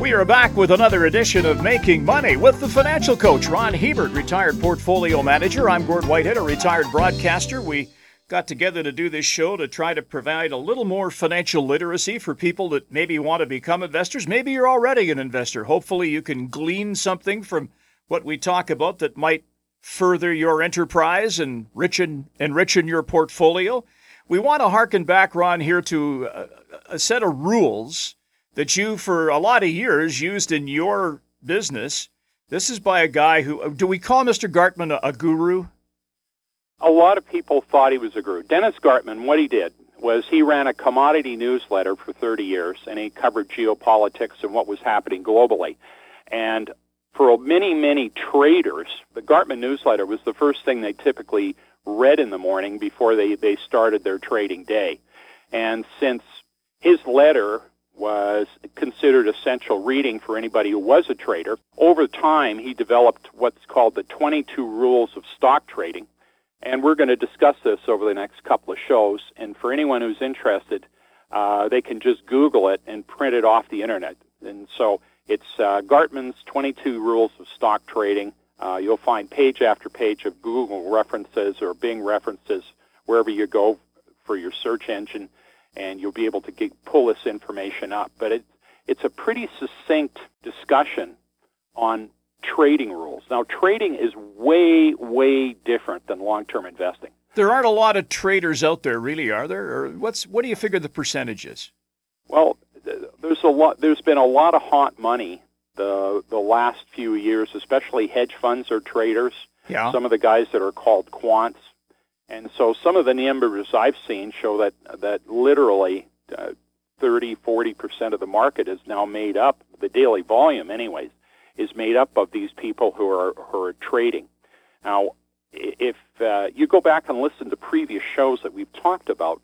We are back with another edition of Making Money with the financial coach, Ron Hebert, retired portfolio manager. I'm Gord Whitehead, a retired broadcaster. We got together to do this show to try to provide a little more financial literacy for people that maybe want to become investors. Maybe you're already an investor. Hopefully, you can glean something from what we talk about that might further your enterprise and enrichen, enrichen your portfolio. We want to harken back, Ron, here to a, a set of rules that you, for a lot of years, used in your business. This is by a guy who, uh, do we call Mr. Gartman a, a guru? A lot of people thought he was a guru. Dennis Gartman, what he did was he ran a commodity newsletter for 30 years, and he covered geopolitics and what was happening globally. And for many, many traders, the Gartman newsletter was the first thing they typically read in the morning before they, they started their trading day. And since his letter was considered essential reading for anybody who was a trader. Over time, he developed what's called the 22 Rules of Stock Trading. And we're going to discuss this over the next couple of shows. And for anyone who's interested, uh, they can just Google it and print it off the internet. And so it's uh, Gartman's 22 Rules of Stock Trading. Uh, you'll find page after page of Google references or Bing references wherever you go for your search engine and you'll be able to get, pull this information up. But it, it's a pretty succinct discussion on trading rules. Now, trading is way, way different than long-term investing. There aren't a lot of traders out there, really, are there? Or what's what do you figure the percentage is? Well, there's a lot. There's been a lot of hot money the the last few years, especially hedge funds or traders. Yeah. Some of the guys that are called quants and so some of the numbers I've seen show that that literally uh, 30, 40 percent of the market is now made up. The daily volume, anyways, is made up of these people who are who are trading. Now, if uh, you go back and listen to previous shows that we've talked about,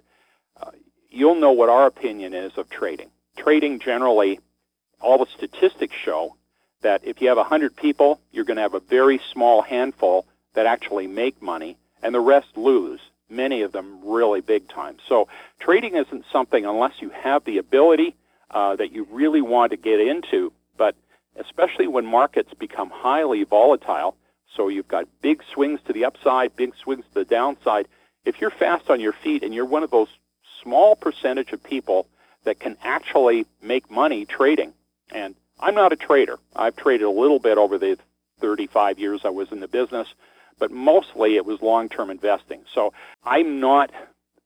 uh, you'll know what our opinion is of trading. Trading generally, all the statistics show that if you have 100 people, you're going to have a very small handful that actually make money and the rest lose, many of them really big time. So trading isn't something, unless you have the ability uh, that you really want to get into, but especially when markets become highly volatile, so you've got big swings to the upside, big swings to the downside. If you're fast on your feet and you're one of those small percentage of people that can actually make money trading, and I'm not a trader. I've traded a little bit over the 35 years I was in the business but mostly it was long-term investing. So I'm not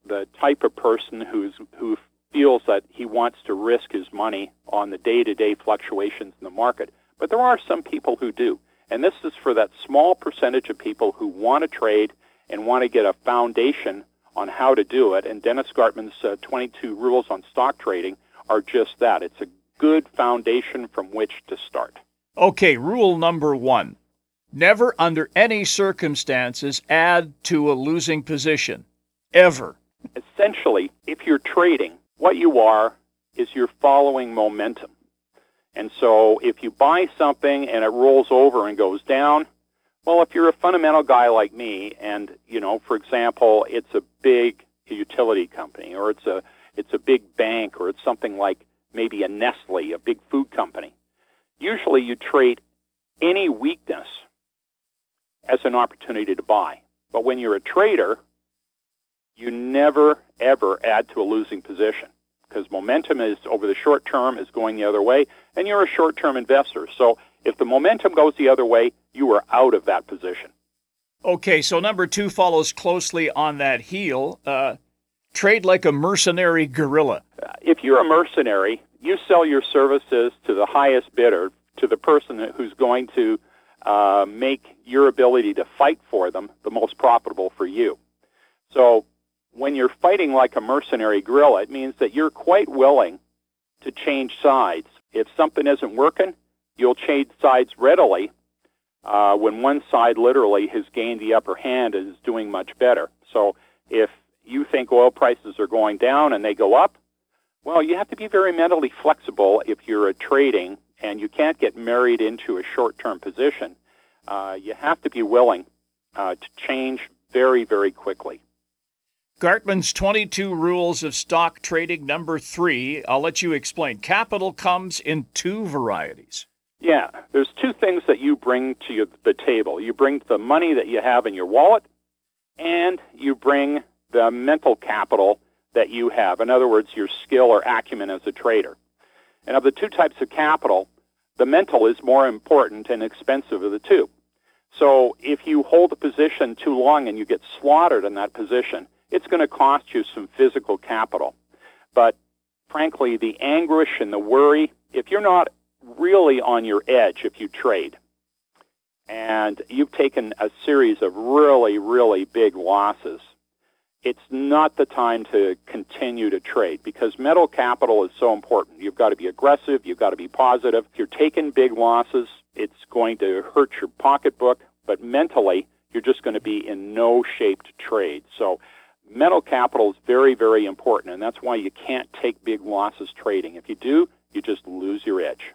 the type of person who's who feels that he wants to risk his money on the day-to-day fluctuations in the market. But there are some people who do. And this is for that small percentage of people who want to trade and want to get a foundation on how to do it. And Dennis Gartman's uh, 22 rules on stock trading are just that. It's a good foundation from which to start. Okay, rule number one Never, under any circumstances, add to a losing position. Ever. Essentially, if you're trading, what you are is you're following momentum. And so if you buy something and it rolls over and goes down, well, if you're a fundamental guy like me, and you know, for example, it's a big utility company, or it's a it's a big bank, or it's something like maybe a Nestle, a big food company. Usually, you trade any weakness as an opportunity to buy. But when you're a trader, you never ever add to a losing position because momentum is over the short term is going the other way, and you're a short term investor. So if the momentum goes the other way, you are out of that position. Okay, so number two follows closely on that heel. Uh, trade like a mercenary guerrilla. Uh, if you're a mercenary, you sell your services to the highest bidder, to the person who's going to uh, make your ability to fight for them the most profitable for you. So when you're fighting like a mercenary guerrilla, it means that you're quite willing to change sides. If something isn't working, you'll change sides readily uh, when one side literally has gained the upper hand and is doing much better. So if you think oil prices are going down and they go up, well, you have to be very mentally flexible if you're a trading and you can't get married into a short-term position. Uh, you have to be willing uh, to change very, very quickly. Gartman's 22 Rules of Stock Trading, number three. I'll let you explain. Capital comes in two varieties. Yeah, there's two things that you bring to the table. You bring the money that you have in your wallet, and you bring the mental capital that you have. In other words, your skill or acumen as a trader. And of the two types of capital, the mental is more important and expensive of the two. So if you hold a position too long and you get slaughtered in that position, it's going to cost you some physical capital. But frankly, the anguish and the worry, if you're not really on your edge if you trade, and you've taken a series of really, really big losses, it's not the time to continue to trade because mental capital is so important. You've got to be aggressive, you've got to be positive. If you're taking big losses, it's going to hurt your pocketbook, but mentally, you're just going to be in no shape to trade. So mental capital is very, very important, and that's why you can't take big losses trading. If you do, you just lose your edge.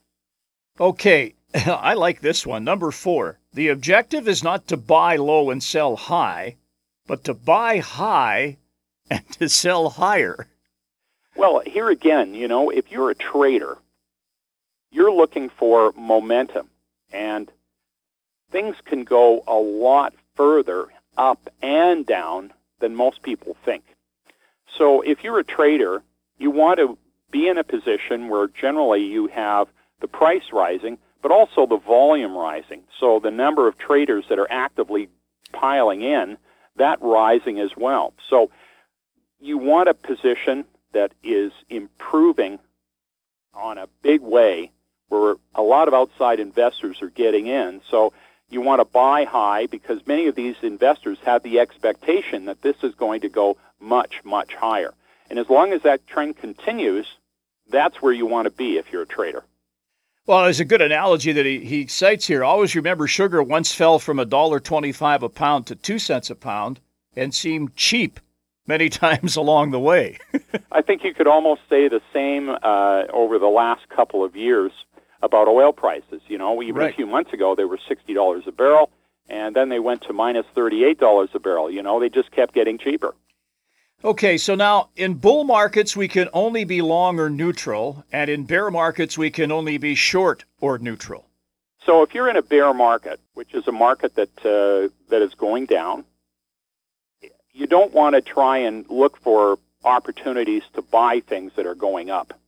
Okay, I like this one. Number four. The objective is not to buy low and sell high, but to buy high and to sell higher. Well, here again, you know, if you're a trader, you're looking for momentum, and things can go a lot further up and down than most people think. So if you're a trader, you want to be in a position where generally you have the price rising, but also the volume rising. So the number of traders that are actively piling in, that rising as well. So you want a position that is improving on a big way where a lot of outside investors are getting in. So you want to buy high because many of these investors have the expectation that this is going to go much, much higher. And as long as that trend continues, that's where you want to be if you're a trader. Well, there's a good analogy that he, he cites here. Always remember sugar once fell from a dollar twenty-five a pound to two cents a pound and seemed cheap many times along the way. I think you could almost say the same uh, over the last couple of years about oil prices. You know, even right. a few months ago they were sixty dollars a barrel, and then they went to minus thirty-eight dollars a barrel. You know, they just kept getting cheaper. Okay, so now in bull markets we can only be long or neutral, and in bear markets we can only be short or neutral. So if you're in a bear market, which is a market that uh, that is going down, you don't want to try and look for opportunities to buy things that are going up.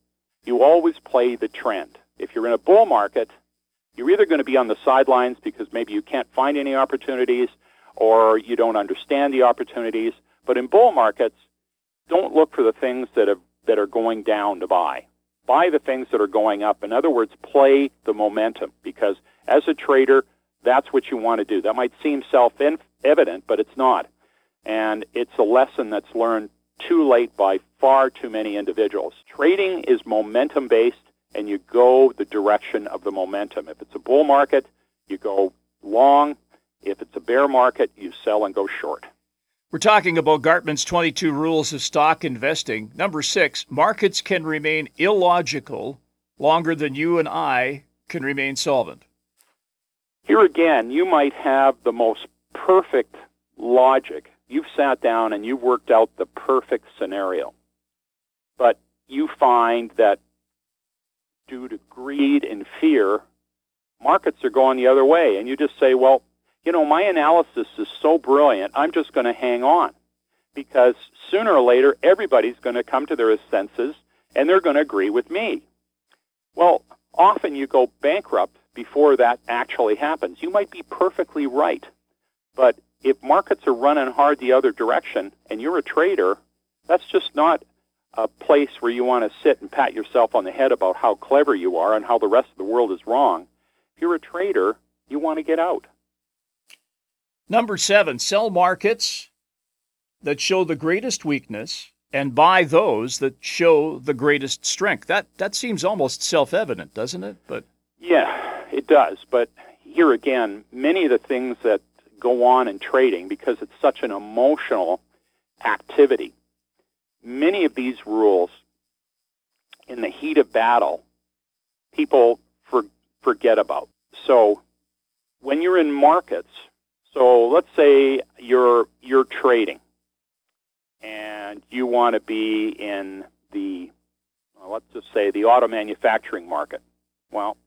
You always play the trend. If you're in a bull market, you're either going to be on the sidelines because maybe you can't find any opportunities or you don't understand the opportunities. But in bull markets, don't look for the things that have that are going down to buy. Buy the things that are going up. In other words, play the momentum because as a trader, that's what you want to do. That might seem self-evident, but it's not. And it's a lesson that's learned too late by far too many individuals. Trading is momentum based and you go the direction of the momentum. If it's a bull market, you go long. If it's a bear market, you sell and go short. We're talking about Gartman's 22 rules of stock investing. Number six, markets can remain illogical longer than you and I can remain solvent. Here again, you might have the most perfect logic. You've sat down and you've worked out the perfect scenario. But you find that due to greed and fear, markets are going the other way. And you just say, well, you know, my analysis is so brilliant, I'm just going to hang on. Because sooner or later, everybody's going to come to their senses and they're going to agree with me. Well, often you go bankrupt before that actually happens. You might be perfectly right. But if markets are running hard the other direction and you're a trader, that's just not a place where you want to sit and pat yourself on the head about how clever you are and how the rest of the world is wrong. If you're a trader, you want to get out. Number seven, sell markets that show the greatest weakness and buy those that show the greatest strength. That that seems almost self-evident, doesn't it? But yeah, it does. But here again, many of the things that go on in trading because it's such an emotional activity many of these rules, in the heat of battle, people for, forget about. So when you're in markets, so let's say you're you're trading, and you want to be in the, well, let's just say, the auto manufacturing market. Well,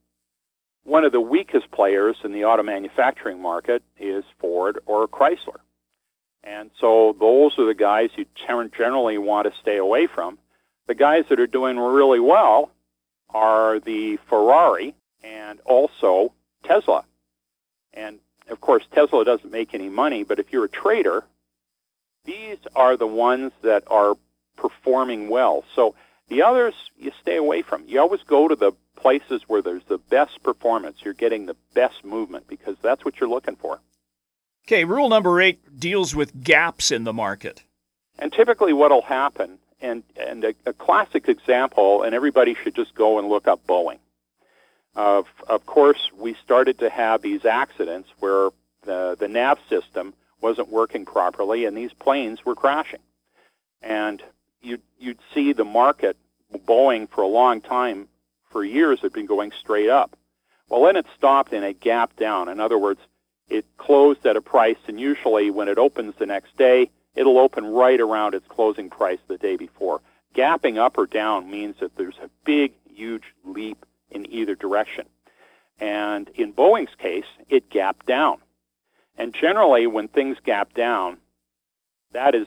one of the weakest players in the auto manufacturing market is Ford or Chrysler. And so those are the guys you generally want to stay away from. The guys that are doing really well are the Ferrari and also Tesla. And of course, Tesla doesn't make any money, but if you're a trader, these are the ones that are performing well. So the others you stay away from. You always go to the places where there's the best performance. You're getting the best movement because that's what you're looking for. Okay, rule number eight deals with gaps in the market. And typically, what will happen, and, and a, a, classic example, and everybody should just go and look up Boeing. Of, of course, we started to have these accidents where the, the nav system wasn't working properly and these planes were crashing. And you'd, you'd see the market, Boeing, for a long time, for years, had been going straight up. Well, then it stopped and it gapped down. In other words, it closed at a price, and usually when it opens the next day, it'll open right around its closing price the day before. Gapping up or down means that there's a big, huge leap in either direction. And in Boeing's case, it gapped down. And generally, when things gap down, that is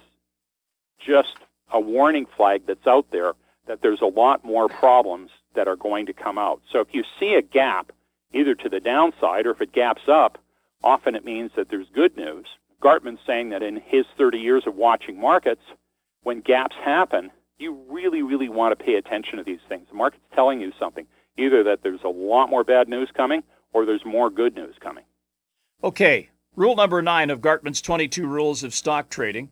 just a warning flag that's out there that there's a lot more problems that are going to come out. So if you see a gap, either to the downside or if it gaps up, often it means that there's good news. Gartman's saying that in his 30 years of watching markets, when gaps happen, you really, really want to pay attention to these things. The market's telling you something, either that there's a lot more bad news coming or there's more good news coming. Okay, rule number nine of Gartman's 22 rules of stock trading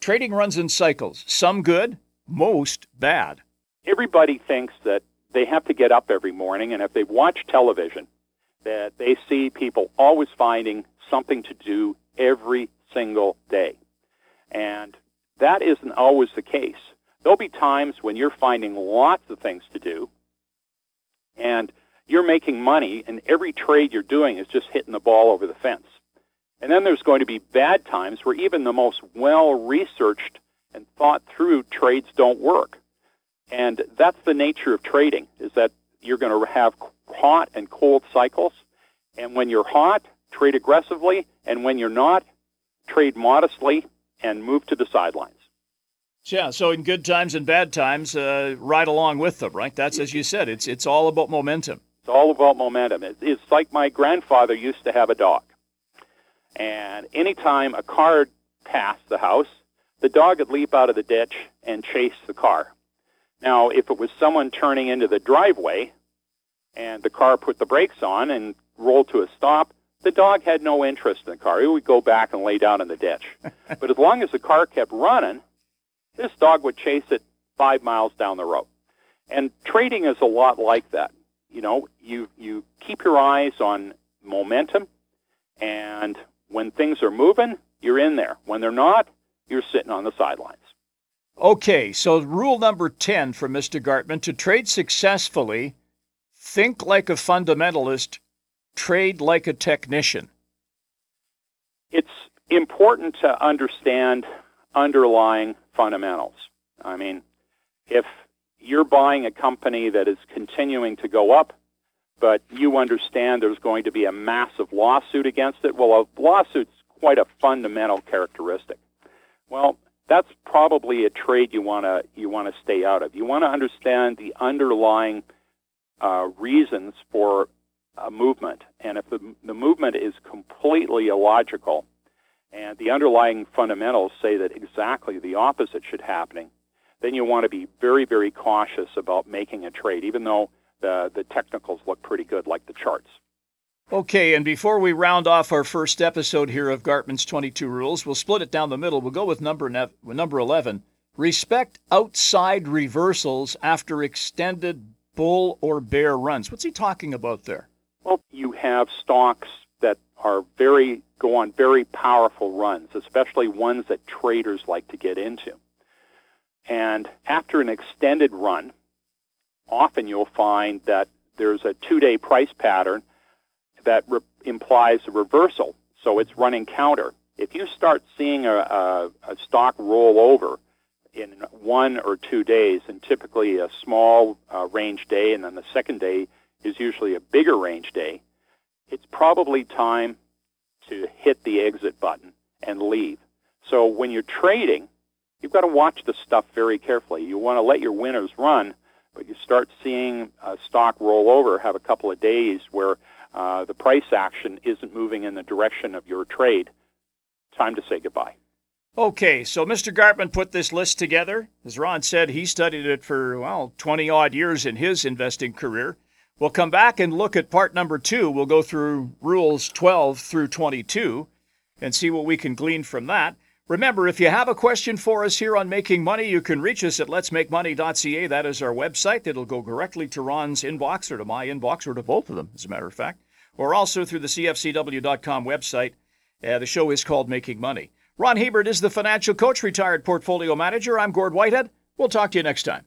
trading runs in cycles, some good, most bad. Everybody thinks that they have to get up every morning, and if they watch television, that they see people always finding something to do every single day. And that isn't always the case. There'll be times when you're finding lots of things to do, and you're making money, and every trade you're doing is just hitting the ball over the fence. And then there's going to be bad times where even the most well researched and thought through trades don't work. And that's the nature of trading, is that you're going to have hot and cold cycles. And when you're hot, trade aggressively. And when you're not, trade modestly and move to the sidelines. Yeah, so in good times and bad times, uh, ride along with them, right? That's as you said. It's it's all about momentum. It's all about momentum. it's like my grandfather used to have a dog, and anytime a car passed the house, the dog would leap out of the ditch and chase the car. Now, if it was someone turning into the driveway and the car put the brakes on and rolled to a stop, the dog had no interest in the car. He would go back and lay down in the ditch. but as long as the car kept running, this dog would chase it five miles down the road. And trading is a lot like that. You know, you, you keep your eyes on momentum, and when things are moving, you're in there. When they're not, you're sitting on the sidelines. Okay, so rule number 10 for Mr. Gartman to trade successfully, think like a fundamentalist, trade like a technician. It's important to understand underlying fundamentals. I mean, if you're buying a company that is continuing to go up, but you understand there's going to be a massive lawsuit against it, well, a lawsuit's quite a fundamental characteristic. Well, that's probably a trade you want to you want to stay out of. You want to understand the underlying uh, reasons for a movement, and if the, the movement is completely illogical, and the underlying fundamentals say that exactly the opposite should happening, then you want to be very very cautious about making a trade, even though the the technicals look pretty good, like the charts. Okay, and before we round off our first episode here of Gartman's 22 Rules, we'll split it down the middle. We'll go with number, ne- number 11. Respect outside reversals after extended bull or bear runs. What's he talking about there? Well, you have stocks are very go on very powerful runs, especially ones that traders like to get into. And after an extended run, often you'll find that there's a two-day price pattern that re- implies a reversal. So it's running counter. If you start seeing a, a, a stock roll over in one or two days, and typically a small uh, range day, and then the second day is usually a bigger range day, it's probably time to hit the exit button and leave. So when you're trading, you've got to watch the stuff very carefully. You want to let your winners run, but you start seeing a stock roll over, have a couple of days where uh, the price action isn't moving in the direction of your trade. Time to say goodbye. Okay, so Mr. Gartman put this list together. As Ron said, he studied it for, well, 20 odd years in his investing career. We'll come back and look at part number two. We'll go through rules 12 through 22 and see what we can glean from that. Remember, if you have a question for us here on Making Money, you can reach us at letsmakemoney.ca. That is our website. It'll go directly to Ron's inbox or to my inbox or to both of them, as a matter of fact, or also through the CFCW.com website. Uh, the show is called Making Money. Ron Hebert is the financial coach, retired portfolio manager. I'm Gord Whitehead. We'll talk to you next time.